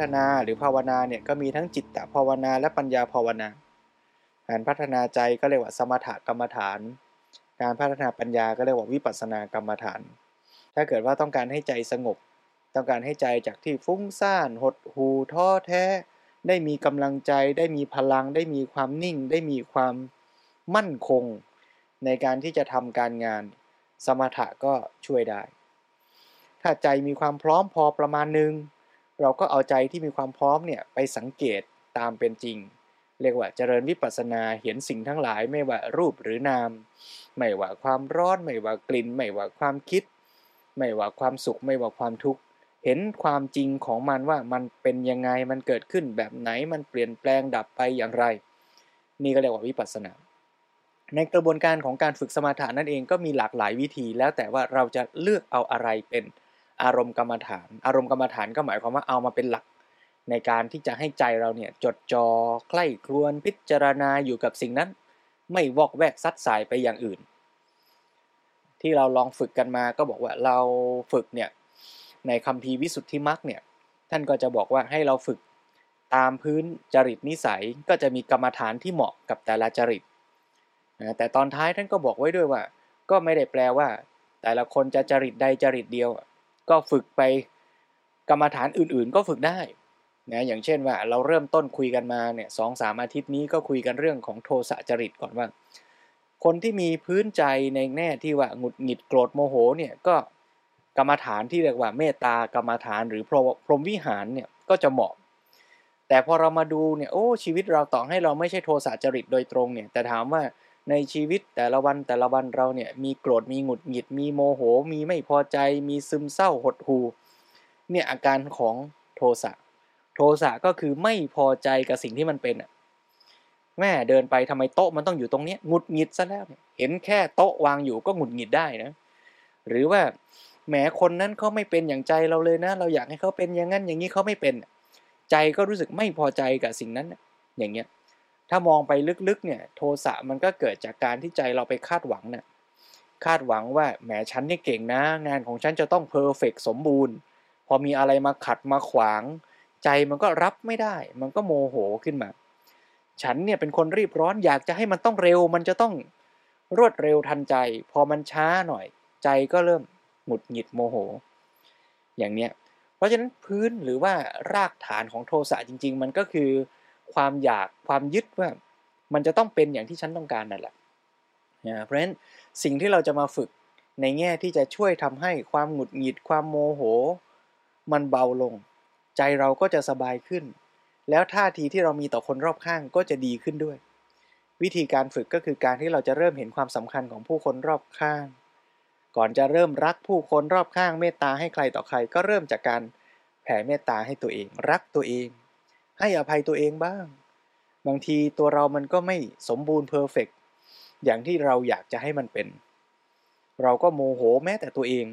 ฒนาหรือภาวนาเนี่ยก็มีทั้งจิตตภาวนาและปัญญาภาวนา การพัฒนาใจก็เรียกว่าสมถกรรมฐาน การพัฒนาปัญญาก็เรียกว่าวิปัสสนากรรมฐาน ถ้าเกิดว่าต้องการให้ใจสงบ ต้องการให้ใจจากที่ฟุ้งซ่านหดหูท้อแท้ ได้มีกำลังใจ ได้มีพลัง ได้มีความนิ่ง ได้มีความมั่นคง ในการที่จะทำการงาน สมถะก็ช่วยได้ ถ้าใจมีความพร้อมพอประมาณหนึ่ง เราก็เอาใจที่มีความพร้อมเนี่ยไปสังเกตตามเป็นจริง เรียกว่าเจริญวิปัสสนาเห็นสิ่งทั้งหลายไม่ว่ารูปหรือนาม ไม่ว่าความร้อนไม่ว่ากลิ่น ไม่ว่าความคิด ไม่ว่าความสุขไม่ว่าความทุกข์เห็นความจริงของมันว่ามันเป็นยังไงมันเกิดขึ้นแบบไหนมันเปลี่ยนแปลงดับไปอย่างไร นี่ก็เรียกว่าวิปัสสนา ในกระบวนการของการฝึกสมาธินั่นเองก็มีหลากหลายวิธี แล้วแต่ว่าเราจะเลือกเอาอะไรเป็น อารมณ์กรรมฐาน อารมณ์กรรมฐานก็หมายความว่าเอามาเป็นหลัก ในการที่จะให้ใจเราเนี่ยจดจอ่อใคร่ครวญพิจารณาอยู่กับสิ่งนั้น ไม่วอกแวกซัดสายไปอย่างอื่น ที่เราลองฝึกกันมาก็บอกว่าเราฝึกเนี่ยในคำพีวิสุทธิมรรคเนี่ยท่านก็จะบอกว่าให้เราฝึกตามพื้นจริตนิสัยก็จะมีกรรมฐานที่เหมาะกับแต่ละจริตนะแต่ตอนท้ายท่านก็บอกไว้ด้วยว่า ก็ไม่ได้แปลว่า แต่ละคนจะจริตใดจริตเดียว ก็ฝึกไปกรรมฐานอื่นๆ ก็ฝึกได้นะอย่างเช่นว่าเราเริ่มต้นคุยกันมาเนี่ยสองสามอาทิตย์นี้ก็คุยกันเรื่องของโทสะจริตก่อนว่า คนที่มีพื้นใจในแน่ที่ว่าหงุดหงิดโกรธโมโหเนี่ยก็กรรมฐานที่เรียกว่าเมตตากรรมฐานหรือพรหมวิหารเนี่ยก็จะเหมาะ แต่พอเรามาดูเนี่ยโอ้ชีวิตเราต่อให้เราไม่ใช่โทสะจริตโดยตรงเนี่ยแต่ถามว่า ในชีวิตแต่ละวันแต่ละวันเราเนี่ยมีโกรธมีหงุดหงิด มีโมโห มีไม่พอใจ มีซึมเศร้าหดหู่เนี่ยอาการของโทสะโทสะก็คือไม่พอใจกับสิ่งที่มันเป็นอะแม่เดินไปทำไมโต๊ะมันต้องอยู่ตรงนี้หงุดหงิดซะแล้วเห็นแค่โต๊ะวางอยู่ก็หงุดหงิดได้นะ หรือว่าแหมคนนั้นเขาไม่เป็นอย่างใจเราเลยนะ เราอยากให้เขาเป็นอย่างนั้นอย่างนี้เขาไม่เป็น ใจก็รู้สึกไม่พอใจกับสิ่งนั้นอย่างเงี้ย ถ้ามองไปลึกๆเนี่ยโทสะมันก็เกิดจากการที่ใจเราไปคาดหวังเนี่ยคาดหวังว่าแหมฉันนี่เก่งนะ งานของฉันจะต้อง perfect สมบูรณ์ พอมีอะไรมาขัดมาขวาง ใจมันก็รับไม่ได้ มันก็โมโหขึ้นมา ฉันเนี่ยเป็นคนรีบร้อนอยากจะให้มันต้องเร็ว มันจะต้องรวดเร็วทันใจ พอมันช้าหน่อย ใจก็เริ่มหงุดหงิดโมโห อย่างเนี้ย เพราะฉะนั้นพื้นหรือว่ารากฐานของโทสะจริง ๆ มันก็คือ ความอยากความยึดว่า มันจะต้องเป็นอย่างที่ฉันต้องการนั่นแหละนะเพราะฉะนั้นสิ่งที่เราจะมาฝึกในแง่ที่จะช่วยทำให้ความหงุดหงิดความโมโห มันเบาลง ใจเราก็จะสบายขึ้น แล้วท่าทีที่เรามีต่อคนรอบข้างก็จะดีขึ้นด้วย วิธีการฝึกก็คือการที่เราจะเริ่มเห็นความสำคัญของผู้คนรอบข้าง ก่อนจะเริ่มรักผู้คนรอบข้างเมตตาให้ใครต่อใคร ก็เริ่มจากการแผ่เมตตาให้ตัวเอง รักตัวเอง ให้อภัยตัวเองบ้าง บางทีตัวเรามันก็ไม่สมบูรณ์ perfect อย่างที่เราอยากจะให้มันเป็น เราก็โมโหแม้แต่ตัวเอง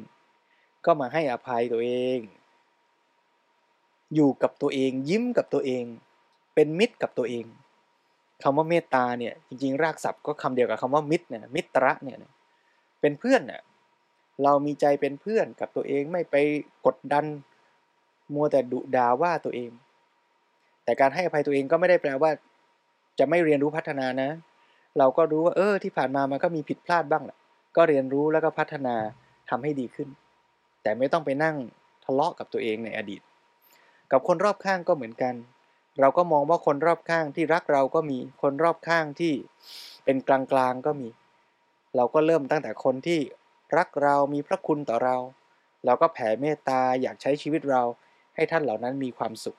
ก็มาให้อภัยตัวเอง อยู่กับตัวเองยิ้มกับตัวเอง เป็นมิตรกับตัวเองคำว่าเมตตาเนี่ยจริงๆ รากศัพท์ก็คำเดียวกับคำว่ามิตรเนี่ยมิตรเนี่ยเป็นเพื่อนเน่ยเรามีใจเป็นเพื่อนกับตัวเองไม่ไปกดดัน มัวแต่ดุด่าว่าตัวเอง แต่การให้อภัยตัวเองก็ไม่ได้แปลว่า จะไม่เรียนรู้พัฒนานะ เราก็รู้ว่าเออที่ผ่านมามันก็มีผิดพลาดบ้างแหละก็เรียนรู้แล้วก็พัฒนาทำให้ดีขึ้น แต่ไม่ต้องไปนั่งทะเลาะกับตัวเองในอดีต กับคนรอบข้างก็เหมือนกัน เราก็มองว่าคนรอบข้างที่รักเราก็มีคนรอบข้างที่เป็นกลางๆก็มี เราก็เริ่มตั้งแต่คนที่รักเรามีพระคุณต่อเรา เราก็แผ่เมตตาอยากใช้ชีวิตเราให้ท่านเหล่านั้นมีความสุข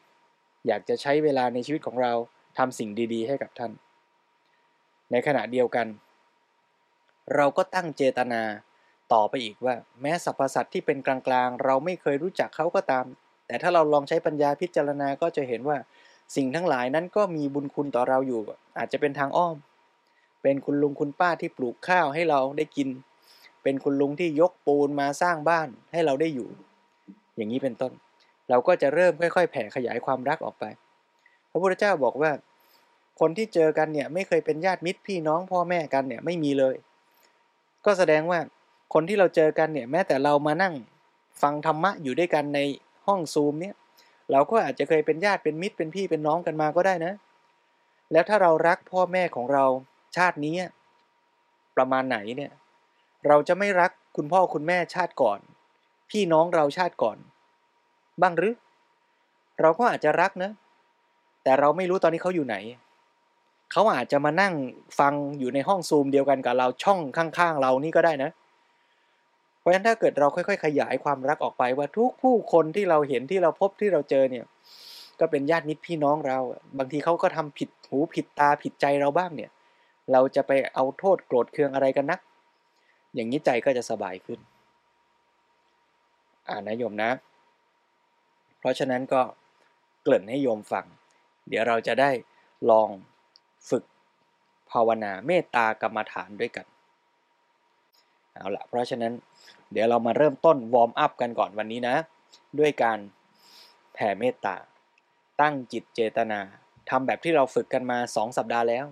อยากจะใช้เวลาในชีวิตของเราทำสิ่งดีๆ ให้กับท่าน ในขณะเดียวกัน เราก็ตั้งเจตนาต่อไปอีกว่า แม้สรรพสัตว์ที่เป็นกลางๆ เราไม่เคยรู้จักเขาก็ตามแต่แต่ถ้าเราลองใช้ปัญญาพิจารณาก็จะเห็นว่าสิ่งทั้งหลายนั้นก็มีบุญคุณต่อเราอยู่ อาจจะเป็นทางอ้อม เป็นคุณลุงคุณป้าที่ปลูกข้าวให้เราได้กิน เป็นคุณลุงที่ยกปูนมาสร้างบ้านให้เราได้อยู่ อย่างนี้เป็นต้น เราก็จะเริ่มค่อย ๆ แผ่ขยายความรักออกไป พระพุทธเจ้าบอกว่า คนที่เจอกันเนี่ยไม่เคยเป็นญาติมิตรพี่น้องพ่อแม่กันเนี่ยไม่มีเลย ก็แสดงว่าคนที่เราเจอกันเนี่ยแม้แต่เรามานั่งฟังธรรมะอยู่ด้วยกันในห้องซูมเนี่ยเราก็อาจจะเคยเป็นญาติเป็นมิตรเป็นพี่เป็นน้องกันมาก็ได้นะ แล้วถ้าเรารักพ่อแม่ของเราชาตินี้ประมาณไหนเนี่ย เราจะไม่รักคุณพ่อคุณแม่ชาติก่อน พี่น้องเราชาติก่อน บ้างหรือ เราก็อาจจะรักนะ แต่เราไม่รู้ตอนนี้เขาอยู่ไหน เขาอาจจะมานั่งฟังอยู่ในห้องซูมเดียวกันกับเราช่องข้างๆ เรานี่ก็ได้นะ เพราะฉะนั้นถ้าเกิดเราค่อยๆ ขยายความรักออกไปว่าทุกผู้คนที่เราเห็นที่เราพบที่เราเจอเนี่ย ก็เป็นญาติมิตรพี่น้องเรา บางทีเขาก็ทำผิดหูผิดตาผิดใจเราบ้างเนี่ย เราจะไปเอาโทษโกรธเคืองอะไรกันนัก อย่างนี้ใจก็จะสบายขึ้น อ่านะโยมนะ เพราะฉะนั้นก็เกริ่นให้โยมฟัง เดี๋ยวเราจะได้ลองฝึกภาวนาเมตตากรรมฐานด้วยกัน เอาละเพราะฉะนั้นเดี๋ยวเรามาเริ่มต้น warm up กันก่อนวันนี้นะ ด้วยการแผ่เมตตา ตั้งจิตเจตนาทำแบบที่เราฝึกกันมา 2 สัปดาห์แล้ว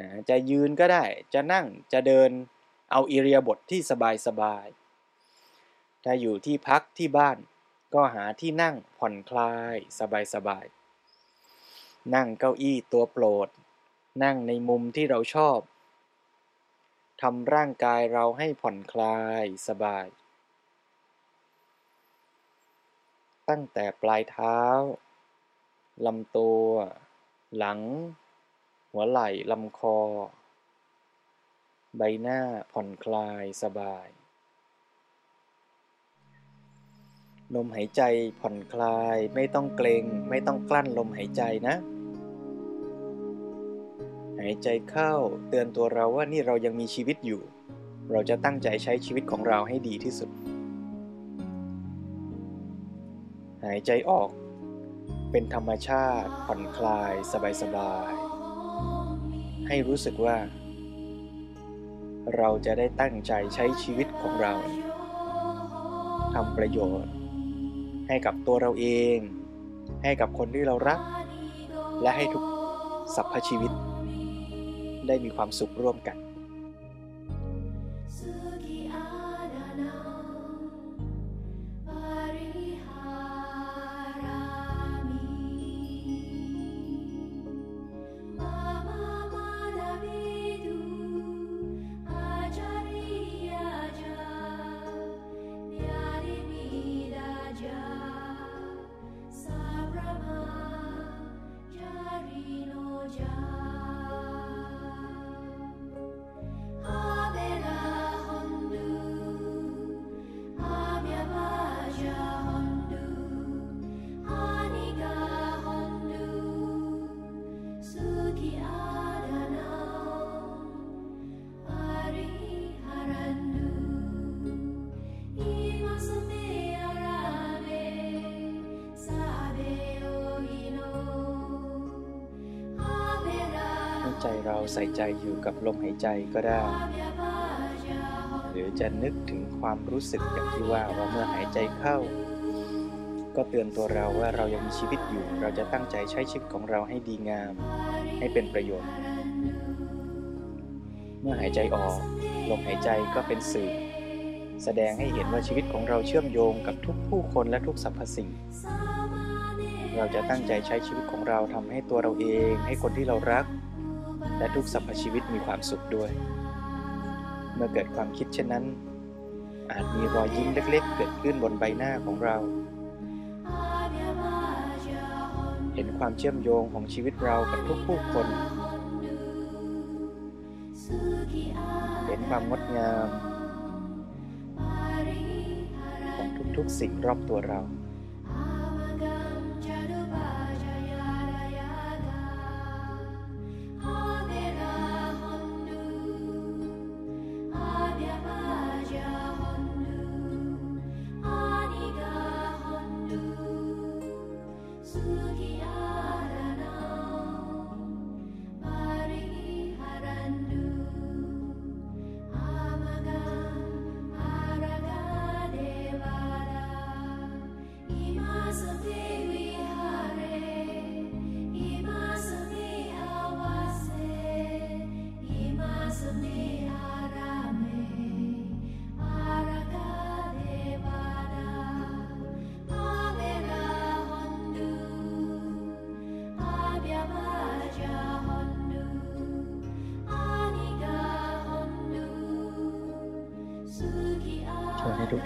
นะจะยืนก็ได้ จะนั่ง จะเดิน เอาอิริยาบถที่สบายสบายถ้าอยู่ที่พักที่บ้าน ก็หาที่นั่งผ่อนคลายสบายสบายนั่งเก้าอี้ตัวโปรด นั่งในมุมที่เราชอบทำร่างกายเราให้ผ่อนคลายสบาย ตั้งแต่ปลายเท้าลำตัว หลัง หัวไหล่ลำคอ ใบหน้าผ่อนคลายสบาย ลมหายใจผ่อนคลาย ไม่ต้องเกรงไม่ต้องกลั้นลมหายใจนะ หายใจเข้าเตือนตัวเราว่านี่เรายังมีชีวิตอยู่ เราจะตั้งใจใช้ชีวิตของเราให้ดีที่สุด หายใจออก เป็นธรรมชาติ ผ่อนคลาย สบายๆ ให้รู้สึกว่า เราจะได้ตั้งใจใช้ชีวิตของเราทำประโยชน์ ให้กับตัวเราเอง ให้กับคนที่เรารัก และให้ทุกสรรพชีวิต ได้มีความสุขร่วมกัน ใจเราใส่ใจอยู่กับลมหายใจก็ได้ หรือจะนึกถึงความรู้สึกอย่างที่ว่าว่าเมื่อหายใจเข้า ก็เตือนตัวเราว่าเรายังมีชีวิตอยู่ เราจะตั้งใจใช้ชีวิตของเราให้ดีงาม ให้เป็นประโยชน์ เมื่อหายใจออกลมหายใจก็เป็นสื่อ แสดงให้เห็นว่าชีวิตของเราเชื่อมโยงกับทุกผู้คนและทุกสรรพสิ่งเราจะตั้งใจใช้ชีวิตของเราทำให้ตัวเราเอง ให้คนที่เรารัก และทุกสรรพชีวิตมีความสุขด้วย เมื่อเกิดความคิดเช่นนั้น อาจมีรอยยิ้มเล็กๆ เกิดขึ้นบนใบหน้าของเรา เห็นความเชื่อมโยงของชีวิตเรากับทุกผู้คน เห็นความงดงาม ของทุกๆสิ่งรอบตัวเรา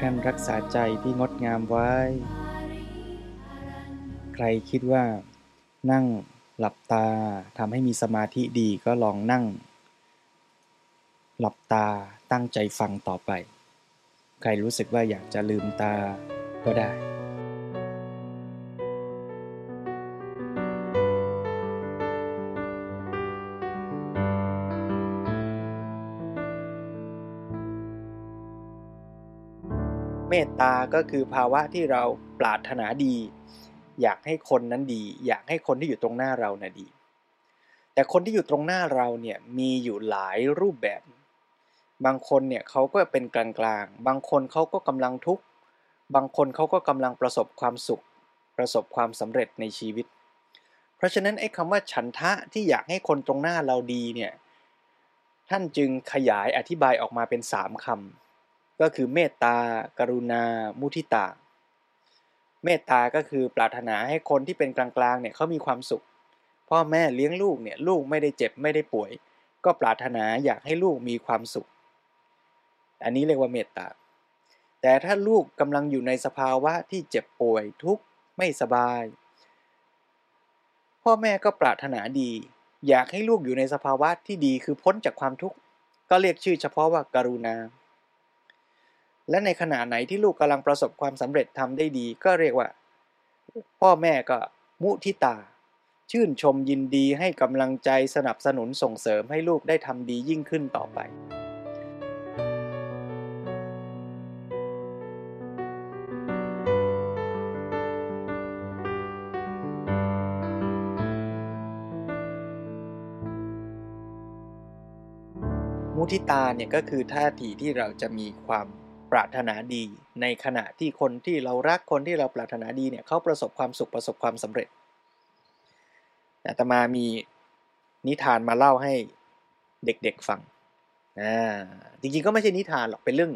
ท่านรักษาใจที่งดงามไว้ ใครคิดว่า นั่งหลับตาทำให้มีสมาธิดีก็ลองนั่ง หลับตาตั้งใจฟังต่อไป ใครรู้สึกว่าอยากจะลืมตาก็ได้ ตตาก็คือภาวะที่เราปรารถนาดี อยากให้คนนั้นดี อยากให้คนที่อยู่ตรงหน้าเรานะ่ะดี แต่คนที่อยู่ตรงหน้าเราเนี่ยมีอยู่หลายรูปแบบ บางคนเนี่ยเขาก็เป็นกลางๆ บางคนเขาก็กำลังทุกข์ บางคนเขาก็กำลังประสบความสุข ประสบความสำเร็จในชีวิต เพราะฉะนั้นไอ้คำว่าฉันทะที่อยากให้คนตรงหน้าเราดีเนี่ยท่านจึงขยายอธิบายออกมาเป็นสามคำ ก็คือเมตตา กรุณา มุทิตา เมตตาก็คือปรารถนาให้คนที่เป็นกลางๆเนี่ยเขามีความสุข พ่อแม่เลี้ยงลูกเนี่ยลูกไม่ได้เจ็บไม่ได้ป่วย ก็ปรารถนาอยากให้ลูกมีความสุข อันนี้เรียกว่าเมตตา แต่ถ้าลูกกำลังอยู่ในสภาวะที่เจ็บป่วยทุกข์ไม่สบาย พ่อแม่ก็ปรารถนาดี อยากให้ลูกอยู่ในสภาวะที่ดีคือพ้นจากความทุกข์ก็เรียกชื่อเฉพาะว่าการุณา และในขณะไหนที่ลูกกำลังประสบความสำเร็จทำได้ดี ก็เรียกว่า พ่อแม่ก็มุทิตา ชื่นชมยินดีให้กำลังใจสนับสนุนส่งเสริมให้ลูกได้ทำดียิ่งขึ้นต่อไป มุทิตาเนี่ยก็คือท่าทีที่เราจะมีความ ปรารถนาดี ในขณะที่คนที่เรารักคนที่เราปรารถนาดีเนี่ยเขาประสบความสุขประสบความสำเร็จอาตมามีนิทานมาเล่าให้เด็กๆฟังอ่าจริงๆก็ไม่ใช่นิทานหรอกเป็นเรื่อง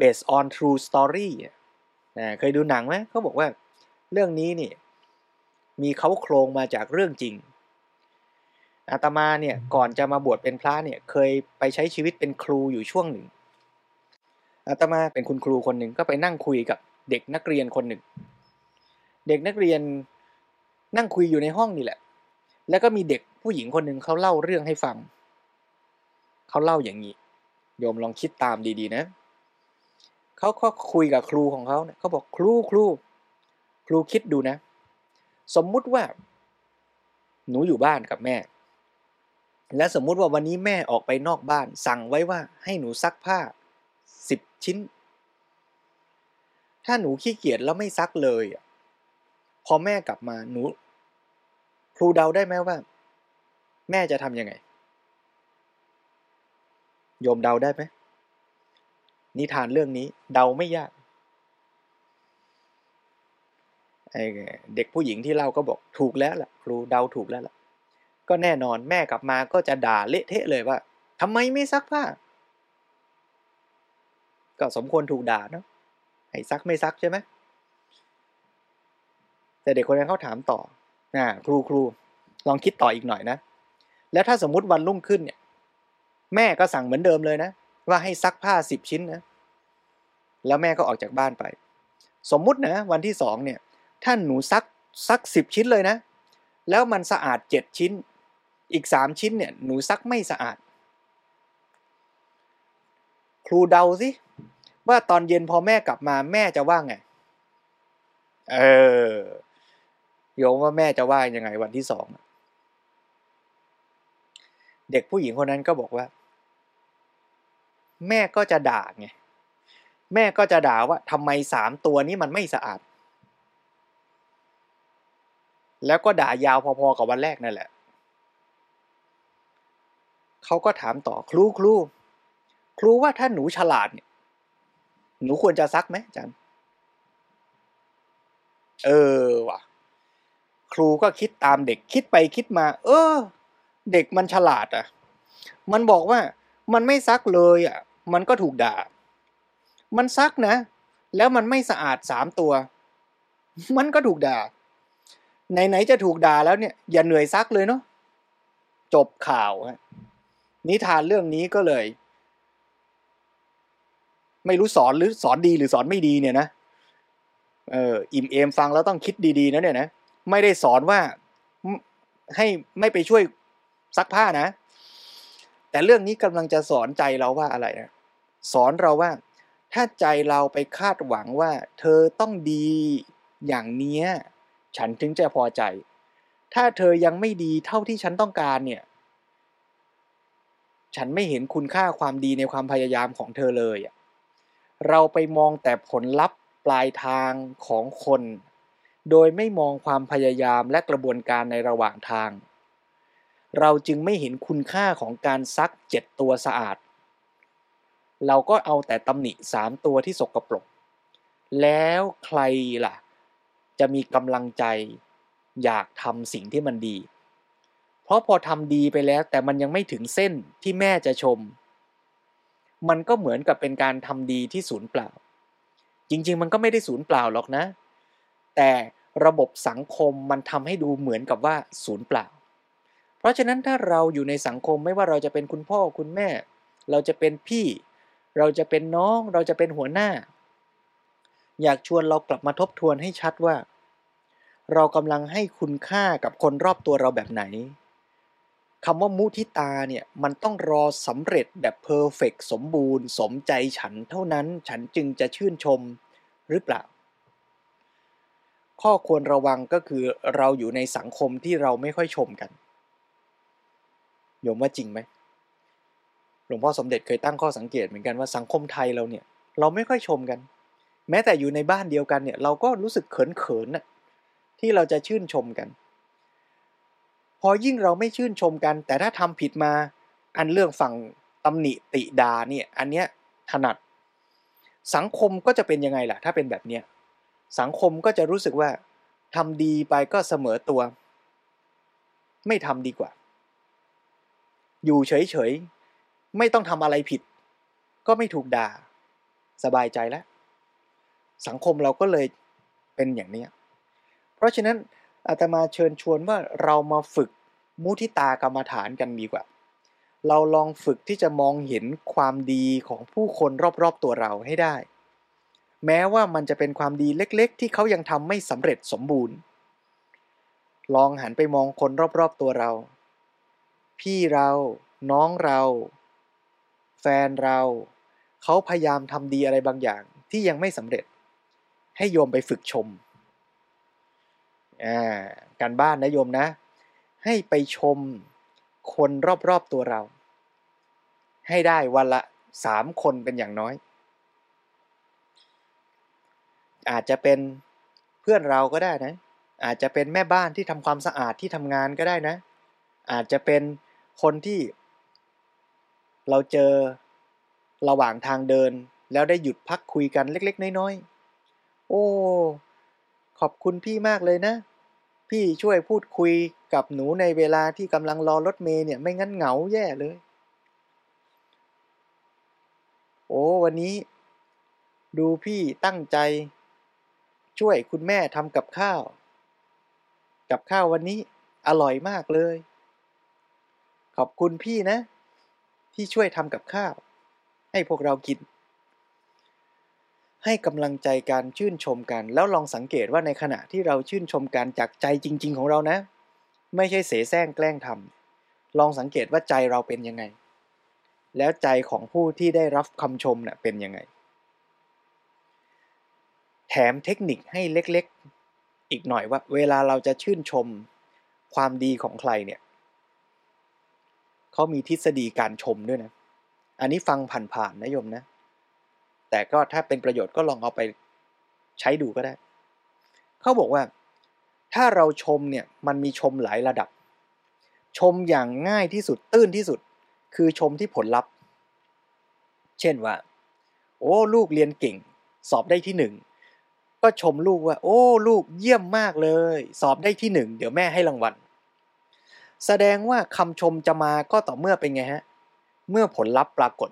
based on true story อ่าเคยดูหนังไหมเขาบอกว่าเรื่องนี้นี่มีเขาโครงมาจากเรื่องจริง อาตมาเนี่ยก่อนจะมาบวชเป็นพระเนี่ยเคยไปใช้ชีวิตเป็นครูอยู่ช่วงหนึ่ง อาตมาเป็นคุณครูคนหนึ่งก็ไปนั่งคุยกับเด็กนักเรียนคนหนึ่ง เด็กนักเรียนนั่งคุยอยู่ในห้องนี่แหละ แล้วก็มีเด็กผู้หญิงคนหนึ่งเขาเล่าเรื่องให้ฟัง เขาเล่าอย่างนี้ โยมลองคิดตามดีๆนะ เขาก็คุยกับครูของเขาเนี่ยเขาบอกครูครูครูคิดดูนะ สมมุติว่า หนูอยู่บ้านกับแม่ และสมมุติว่าวันนี้แม่ออกไปนอกบ้าน สั่งไว้ว่าให้หนูซักผ้า ชิ้น ถ้าหนูขี้เกียจแล้วไม่ซักเลยพอแม่กลับมาหนู ครูเดาได้ไหมว่า แม่จะทำยังไง โยมเดาได้ไหมนิทานเรื่องนี้ เดาไม่ยากเด็กผู้หญิงที่เล่าก็บอกถูกแล้วล่ะ ครูเดาถูกแล้วล่ะ ก็แน่นอนแม่กลับมาก็จะด่าเละเทะเลยว่าทำไมไม่ซักผ้า ก็สมควรถูกด่าเนาะให้ซักไม่ซักใช่ไหมแต่เด็กคนนั้นเขาถามต่ออ่าครูครูลองคิดต่ออีกหน่อยนะ แล้วถ้าสมมุติวันรุ่งขึ้นเนี่ย แม่ก็สั่งเหมือนเดิมเลยนะ ว่าให้ซักผ้าสิบชิ้นนะ แล้วแม่ก็ออกจากบ้านไป สมมุตินะ วันที่สองเนี่ย ถ้าหนูซักซักสิบชิ้นเลยนะ แล้วมันสะอาดเจ็ดชิ้น อีกสามชิ้นเนี่ย หนูซักไม่สะอาด ครูเดาสิ ว่าตอนเย็นพอแม่กลับมาแม่จะว่าไง เออโยมว่าแม่จะว่ายังไงวันที่สองเด็กผู้หญิงคนนั้นก็บอกว่า แม่ก็จะด่าไงแม่ก็จะด่าว่าทำไมสามตัวนี้มันไม่สะอาด แล้วก็ด่ายาวพอๆกับวันแรกนั่นแหละเขาก็ถามต่อครูครูครูว่าถ้าหนูฉลาดเนี่ย หนูควรจะซักไหมอาจันเออว่ะ ครูก็คิดตามเด็กคิดไปคิดมา เออ เด็กมันฉลาดอะ มันบอกว่า มันไม่ซักเลยอะ มันก็ถูกด่า มันซักนะ แล้วมันไม่สะอาดสามตัว มันก็ถูกด่า ไหนๆจะถูกด่าแล้วเนี่ย อย่าเหนื่อยซักเลยเนาะจบข่าวนิทานเรื่องนี้ก็เลย ไม่รู้สอนหรือสอนดีหรือสอนไม่ดีเนี่ยนะเอออิ่มเอมฟังแล้วต้องคิดดีๆนะเนี่ยนะไม่ได้สอนว่าให้ไม่ไปช่วยซักผ้านะ แต่เรื่องนี้กำลังจะสอนใจเราว่าอะไรนะสอนเราว่า ถ้าใจเราไปคาดหวังว่า เธอต้องดีอย่างเนี้ย ฉันถึงจะพอใจ ถ้าเธอยังไม่ดีเท่าที่ฉันต้องการเนี่ย ฉันไม่เห็นคุณค่าความดีในความพยายามของเธอเลย เราไปมองแต่ผลลัพธ์ปลายทางของคน โดยไม่มองความพยายามและกระบวนการในระหว่างทาง เราจึงไม่เห็นคุณค่าของการซักเจ็ดตัวสะอาด เราก็เอาแต่ตำหนิสามตัวที่สกปรก แล้วใครล่ะ จะมีกำลังใจอยากทำสิ่งที่มันดี เพราะพอทำดีไปแล้วแต่มันยังไม่ถึงเส้นที่แม่จะชม มันก็เหมือนกับเป็นการทำดีที่ศูนย์เปล่า จริงๆ มันก็ไม่ได้ศูนย์เปล่าหรอกนะ แต่ระบบสังคมมันทำให้ดูเหมือนกับว่าศูนย์เปล่า เพราะฉะนั้นถ้าเราอยู่ในสังคมไม่ว่าเราจะเป็นคุณพ่อคุณแม่ เราจะเป็นพี่ เราจะเป็นน้อง เราจะเป็นหัวหน้า อยากชวนเรากลับมาทบทวนให้ชัดว่า เรากำลังให้คุณค่ากับคนรอบตัวเราแบบไหน คำว่ามุทิตาเนี่ยมันต้องรอสำเร็จแบบเพอร์เฟกสมบูรณ์ สมใจฉันเท่านั้นฉันจึงจะชื่นชมหรือเปล่า ข้อควรระวังก็คือเราอยู่ในสังคมที่เราไม่ค่อยชมกันโยมว่าจริงไหมหลวงพ่อสมเด็จเคยตั้งข้อสังเกตเหมือนกันว่าสังคมไทยเราเนี่ย เราไม่ค่อยชมกัน แม้แต่อยู่ในบ้านเดียวกันเนี่ย เราก็รู้สึกเขินๆน่ะที่เราจะชื่นชมกัน พอยิ่งเราไม่ชื่นชมกัน แต่ถ้าทำผิดมา อันเรื่องฝั่งตำหนิติดาเนี่ยอันเนี้ยถนัด สังคมก็จะเป็นยังไงล่ะ ถ้าเป็นแบบเนี้ยสังคมก็จะรู้สึกว่าทำดีไปก็เสมอตัว ไม่ทำดีกว่า อยู่เฉยๆไม่ต้องทำอะไรผิด ก็ไม่ถูกด่า สบายใจแล้ว สังคมเราก็เลยเป็นอย่างนี้เพราะฉะนั้น อาตมาเชิญชวนว่าเรามาฝึกมุทิตากรรมฐานกันดีกว่า เราลองฝึกที่จะมองเห็นความดีของผู้คนรอบๆตัวเราให้ได้ แม้ว่ามันจะเป็นความดีเล็กๆ ที่เขายังทำไม่สำเร็จสมบูรณ์ ลองหันไปมองคนรอบๆตัวเรา พี่เรา น้องเรา แฟนเรา เขาพยายามทำดีอะไรบางอย่างที่ยังไม่สำเร็จ ให้โยมไปฝึกชม การบ้านนะโยมนะ ให้ไปชมคนรอบๆตัวเรา ให้ได้วันละสามคนเป็นอย่างน้อย อาจจะเป็นเพื่อนเราก็ได้นะ อาจจะเป็นแม่บ้านที่ทำความสะอาดที่ทำงานก็ได้นะ อาจจะเป็นคนที่เราเจอระหว่างทางเดินแล้วได้หยุดพักคุยกันเล็ก ๆ น้อยๆ โอ้ ขอบคุณพี่มากเลยนะ พี่ช่วยพูดคุยกับหนูในเวลาที่กำลังรอรถเมย์เนี่ยไม่งั้นเหงาแย่เลย โอ้วันนี้ ดูพี่ตั้งใจ ช่วยคุณแม่ทำกับข้าว กับข้าววันนี้อร่อยมากเลย ขอบคุณพี่นะ ที่ช่วยทำกับข้าว ให้พวกเรากิน ให้กำลังใจการชื่นชมกัน แล้วลองสังเกตว่าในขณะที่เราชื่นชมกันจากใจจริง ๆ ของเรานะ ไม่ใช่เสแสร้งแกล้งทำลองสังเกตว่าใจเราเป็นยังไง แล้วใจของผู้ที่ได้รับคำชมเนะ่ยเป็นยังไง แถมเทคนิคให้เล็กๆ อีกหน่อยว่า เวลาเราจะชื่นชมความดีของใครเนี่ยเขามีทฤษฎีการชมด้วยนะ อันนี้ฟังผ่านๆนะโยมนะ แต่ก็ถ้าเป็นประโยชน์ก็ลองเอาไปใช้ดูก็ได้ เขาบอกว่า ถ้าเราชมเนี่ยมันมีชมหลายระดับ ชมอย่างง่ายที่สุดตื้นที่สุด คือชมที่ผลลัพธ์ เช่นว่า โอ้ลูกเรียนเก่ง สอบได้ที่หนึ่งก็ชมลูกว่า โอ้ลูกเยี่ยมมากเลย สอบได้ที่หนึ่งเดี๋ยวแม่ให้รางวัลแสดงว่าคำชมจะมาก็ต่อเมื่อเป็นไงฮะ เมื่อผลลัพธ์ปรากฏ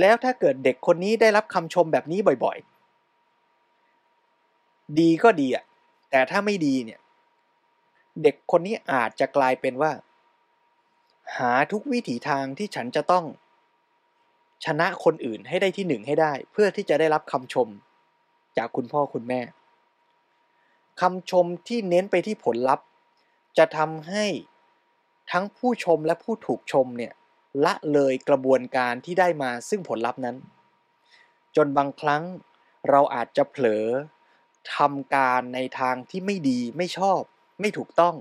แล้วถ้าเกิดเด็กคนนี้ได้รับคำชมแบบนี้บ่อยๆ ดีก็ดีอะแต่ถ้าไม่ดีเนี่ย เด็กคนนี้อาจจะกลายเป็นว่า หาทุกวิถีทางที่ฉันจะต้อง ชนะคนอื่นให้ได้ที่หนึ่งให้ได้ เพื่อที่จะได้รับคำชม จากคุณพ่อคุณแม่คำชมที่เน้นไปที่ผลลัพธ์ จะทำให้ทั้งผู้ชมและผู้ถูกชมเนี่ย ละเลยกระบวนการที่ได้มาซึ่งผลลัพธ์นั้น จนบางครั้งเราอาจจะเผลอทำการในทางที่ไม่ดีไม่ชอบ ไม่ถูกต้อง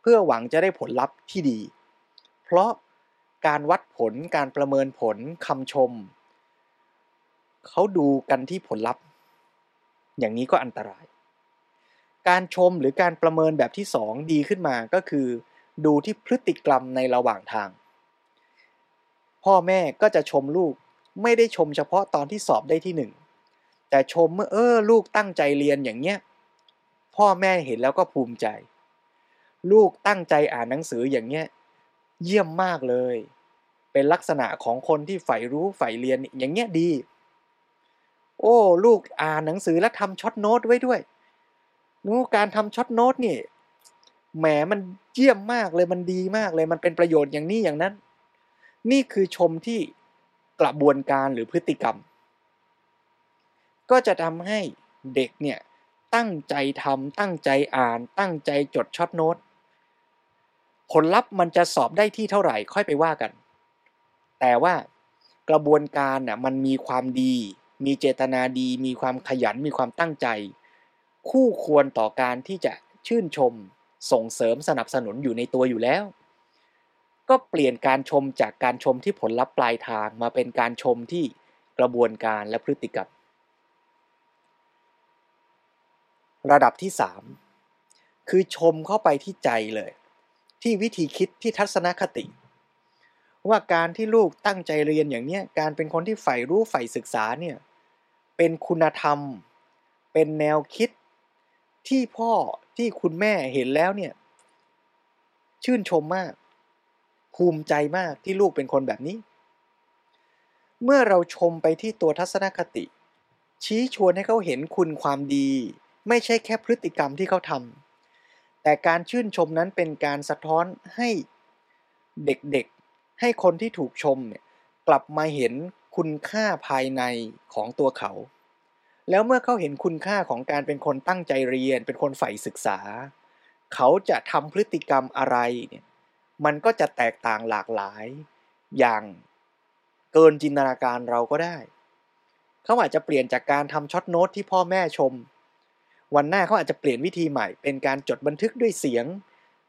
เพื่อหวังจะได้ผลลัพธ์ที่ดี เพราะการวัดผลการประเมินผลคำชม เขาดูกันที่ผลลัพธ์ อย่างนี้ก็อันตราย การชมหรือการประเมินแบบที่สองดีขึ้นมาก็คือ ดูที่พฤติกรรมในระหว่างทาง พ่อแม่ก็จะชมลูก ไม่ได้ชมเฉพาะตอนที่สอบได้ที่หนึ่งแต่ชมเมื่อเออลูกตั้งใจเรียนอย่างเงี้ยพ่อแม่เห็นแล้วก็ภูมิใจ ลูกตั้งใจอ่านหนังสืออย่างเงี้ยเยี่ยมมากเลย เป็นลักษณะของคนที่ใฝ่รู้ใฝ่เรียนอย่างเงี้ยดี โอ้ลูกอ่านหนังสือแล้วทำช็อตโน้ตไว้ด้วยนู้การทำช็อตโน้ตนี่แหมมันเยี่ยมมากเลยมันดีมากเลยมันเป็นประโยชน์อย่างนี้อย่างนั้น นี่คือชมที่กระบวนการหรือพฤติกรรม ก็จะทำให้เด็กเนี่ยตั้งใจทำตั้งใจอ่าน ตั้งใจจดช็อตโน้ตผลลัพธ์มันจะสอบได้ที่เท่าไหร่ค่อยไปว่ากัน แต่ว่ากระบวนการน่ะมันมีความดี มีเจตนาดี มีความขยันมีความตั้งใจ คู่ควรต่อการที่จะชื่นชมส่งเสริมสนับสนุนอยู่ในตัวอยู่แล้ว ก็เปลี่ยนการชมจากการชมที่ผลลัพธ์ปลายทางมาเป็นการชมที่กระบวนการและพฤติกรรม ระดับที่ 3 คือชมเข้าไปที่ใจเลย ที่วิธีคิดที่ทัศนคติ ว่าการที่ลูกตั้งใจเรียนอย่างเนี้ยการเป็นคนที่ใฝ่รู้ใฝ่ศึกษาเนี่ยเป็นคุณธรรม เป็นแนวคิดที่พ่อที่คุณแม่เห็นแล้วเนี่ยชื่นชมมาก ภูมิใจมากที่ลูกเป็นคนแบบนี้ เมื่อเราชมไปที่ตัวทัศนคติ ชี้ชวนให้เขาเห็นคุณความดี ไม่ใช่แค่พฤติกรรมที่เขาทำแต่การชื่นชมนั้นเป็นการสะท้อนให้เด็กๆ ให้คนที่ถูกชมเนี่ยกลับมาเห็นคุณค่าภายในของตัวเขา แล้วเมื่อเขาเห็นคุณค่าของการเป็นคนตั้งใจเรียน เป็นคนใฝ่ศึกษา เขาจะทำพฤติกรรมอะไรเนี่ย มันก็จะแตกต่างหลากหลายอย่างเกินจินตนาการเราก็ได้ เขาอาจจะเปลี่ยนจากการทำช็อตโน้ตที่พ่อแม่ชม วันหน้าเขาอาจจะเปลี่ยนวิธีใหม่ เป็นการจดบันทึกด้วยเสียง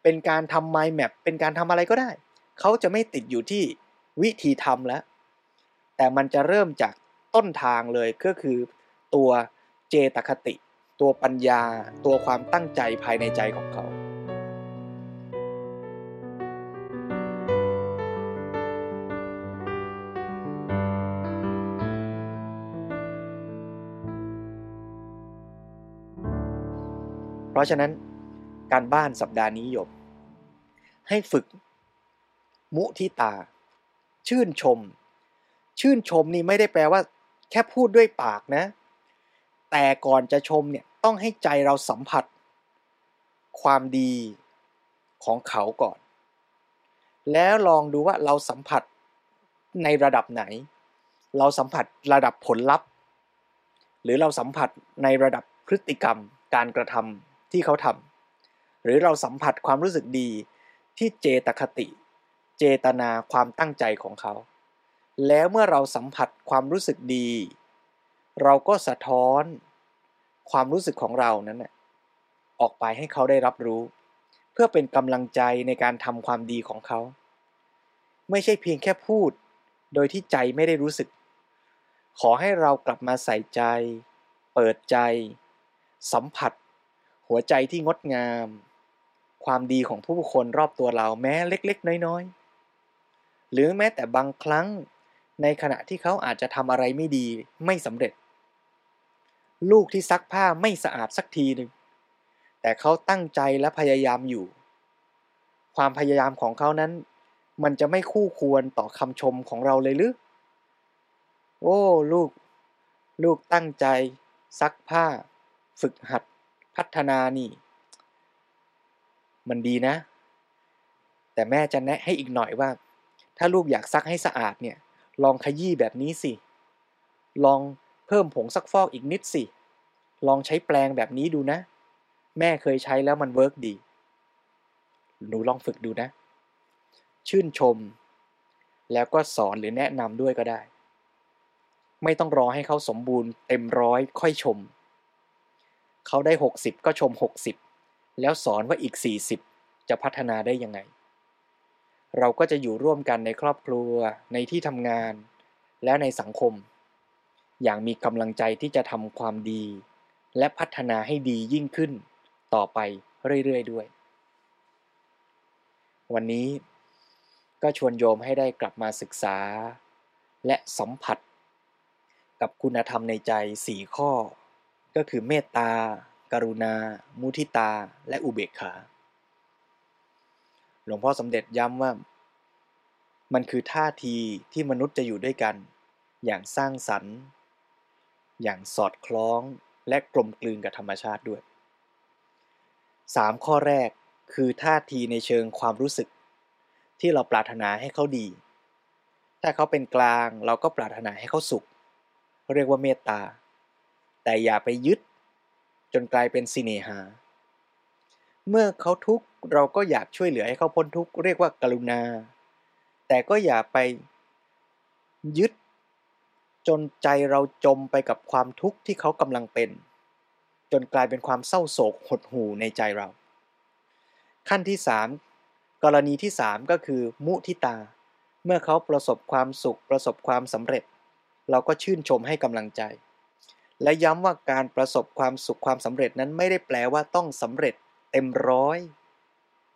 เป็นการทำ mind map เป็นการทำอะไรก็ได้ เขาจะไม่ติดอยู่ที่วิธีทำแล้ว แต่มันจะเริ่มจากต้นทางเลยก็คือตัวเจตคติ ตัวปัญญา ตัวความตั้งใจภายในใจของเขา ราะฉะนั้นการบ้านสัปดาห์นี้หยบให้ฝึก มุทิตา ชื่นชม ชื่นชมนี่ไม่ได้แปลว่า แค่พูดด้วยปากนะ แต่ก่อนจะชมเนี่ยต้องให้ใจเราสัมผัส ความดีของเขาก่อน แล้วลองดูว่าเราสัมผัสในระดับไหน เราสัมผัสระดับผลลัพธ์ หรือเราสัมผัสในระดับพฤติกรรมการกระทำ ที่เขาทำหรือเราสัมผัสความรู้สึกดีที่เจตคติ เจตนาความตั้งใจของเขา แล้วเมื่อเราสัมผัสความรู้สึกดี เราก็สะท้อนความรู้สึกของเรานั้นออกไปให้เขาได้รับรู้ เพื่อเป็นกำลังใจในการทำความดีของเขา ไม่ใช่เพียงแค่พูด โดยที่ใจไม่ได้รู้สึก ขอให้เรากลับมาใส่ใจ เปิดใจ สัมผัส หัวใจที่งดงาม ความดีของผู้คนรอบตัวเราแม้เล็กๆ น้อยๆ หรือแม้แต่บางครั้งในขณะที่เขาอาจจะทำอะไรไม่ดีไม่สำเร็จ ลูกที่ซักผ้าไม่สะอาดสักทีหนึ่งแต่เขาตั้งใจและพยายามอยู่ ความพยายามของเขานั้น มันจะไม่คู่ควรต่อคำชมของเราเลยหรือ โอ้ ลูก ลูกตั้งใจ ซักผ้า ฝึกหัด พัฒนานี่ มันดีนะ แต่แม่จะแนะให้อีกหน่อยว่า ถ้าลูกอยากซักให้สะอาดเนี่ย ลองขยี้แบบนี้สิ ลองเพิ่มผงซักฟอกอีกนิดสิ ลองใช้แปลงแบบนี้ดูนะ แม่เคยใช้แล้วมันเวิร์กดี หนูลองฝึกดูนะ ชื่นชม แล้วก็สอนหรือแนะนำด้วยก็ได้ ไม่ต้องรอให้เขาสมบูรณ์เต็มร้อยค่อยชม เขาได้ 60 ก็ชม 60 แล้วสอนว่าอีก 40 จะพัฒนาได้ยังไง เราก็จะอยู่ร่วมกันในครอบครัว ในที่ทำงาน และในสังคม อย่างมีกำลังใจที่จะทำความดี และพัฒนาให้ดียิ่งขึ้น ต่อไปเรื่อยๆด้วย วันนี้ก็ชวนโยมให้ได้กลับมาศึกษา และสัมผัส กับคุณธรรมในใจสี่ข้อ ก็คือเมตตากรุณา มุทิตา และอุเบกขา หลวงพ่อสมเด็จย้ำว่า มันคือท่าทีที่มนุษย์จะอยู่ด้วยกัน อย่างสร้างสรรค์ อย่างสอดคล้องและกลมกลืนกับธรรมชาติด้วย 3 ข้อแรกคือท่าทีในเชิงความรู้สึก ที่เราปรารถนาให้เขาดี ถ้าเขาเป็นกลางเราก็ปรารถนาให้เขาสุข เรียกว่าเมตตา แต่อย่าไปยึด จนกลายเป็นสิเนหา เมื่อเขาทุกข์เราก็อยากช่วยเหลือให้เขาพ้นทุกข์เรียกว่ากรุณา แต่ก็อย่าไปยึด จนใจเราจมไปกับความทุกข์ที่เขากำลังเป็น จนกลายเป็นความเศร้าโศกหดหู่ในใจเรา ขั้นที่สามกรณีที่สามก็คือ มุทิตา เมื่อเขาประสบความสุขประสบความสำเร็จ เราก็ชื่นชมให้กำลังใจ และย้ำว่าการประสบความสุขความสำเร็จนั้นไม่ได้แปลว่าต้องสำเร็จเต็มร้อย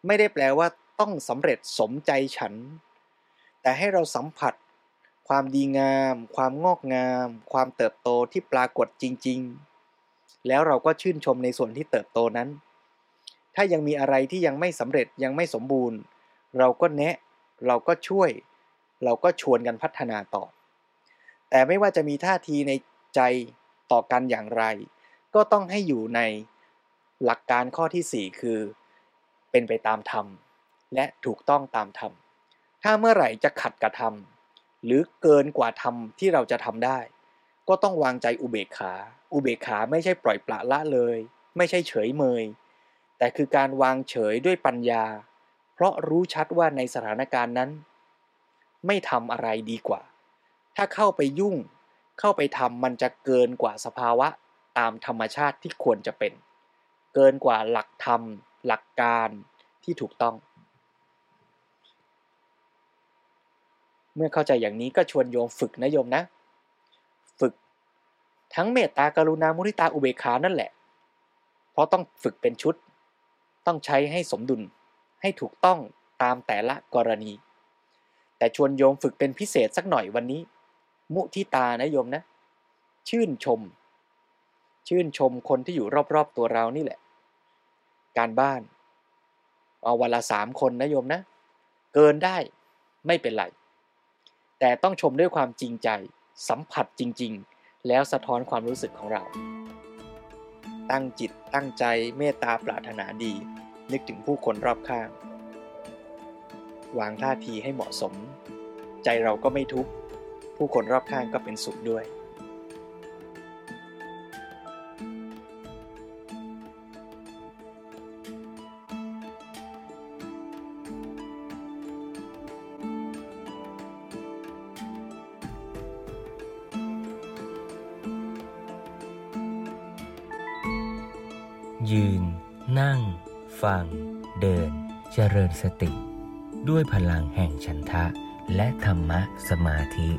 ไม่ได้แปลว่าต้องสำเร็จสมใจฉัน แต่ให้เราสัมผัส ความดีงาม ความงอกงาม ความเติบโตที่ปรากฏจริง ๆ แล้วเราก็ชื่นชมในส่วนที่เติบโตนั้น ถ้ายังมีอะไรที่ยังไม่สำเร็จยังไม่สมบูรณ์ เราก็แนะเราก็ช่วย เราก็ชวนกันพัฒนาต่อ แต่ไม่ว่าจะมีท่าทีในใจ ต่อกันอย่างไร ก็ต้องให้อยู่ในหลักการข้อที่ 4 คือ เป็นไปตามธรรม และถูกต้องตามธรรม ถ้าเมื่อไหร่จะขัดกับธรรม หรือเกินกว่าธรรมที่เราจะทำได้ ก็ต้องวางใจอุเบกขา อุเบกขาไม่ใช่ปล่อยปละละเลย ไม่ใช่เฉยเมย แต่คือการวางเฉยด้วยปัญญา เพราะรู้ชัดว่าในสถานการณ์นั้น ไม่ทำอะไรดีกว่า ถ้าเข้าไปยุ่ง เข้าไปทำมันจะเกินกว่าสภาวะตามธรรมชาติที่ควรจะเป็น เกินกว่าหลักธรรม หลักการที่ถูกต้อง เมื่อเข้าใจอย่างนี้ก็ชวนโยมฝึกนะโยมนะ ฝึกทั้งเมตตากรุณามุทิตาอุเบกขานั่นแหละ เพราะต้องฝึกเป็นชุด ต้องใช้ให้สมดุลให้ถูกต้องตามแต่ละกรณี แต่ชวนโยมฝึกเป็นพิเศษสักหน่อยวันนี้ มุทิตานะโยมนะ ชื่นชม ชื่นชมคนที่อยู่รอบๆตัวเรานี่แหละ การบ้านเอาวันละสามคนนะโยมนะ เกินได้ไม่เป็นไร แต่ต้องชมด้วยความจริงใจ สัมผัสจริง ๆ แล้วสะท้อนความรู้สึกของเรา ตั้งจิตตั้งใจเมตตาปรารถนาดี นึกถึงผู้คนรอบข้าง วางท่าทีให้เหมาะสม ใจเราก็ไม่ทุกข์ ผู้คนรอบข้างก็เป็นสุขด้วยยืน นั่ง ฟัง เดิน เจริญสติ ด้วยพลังแห่งฉันทะ และธรรมะสมาธิ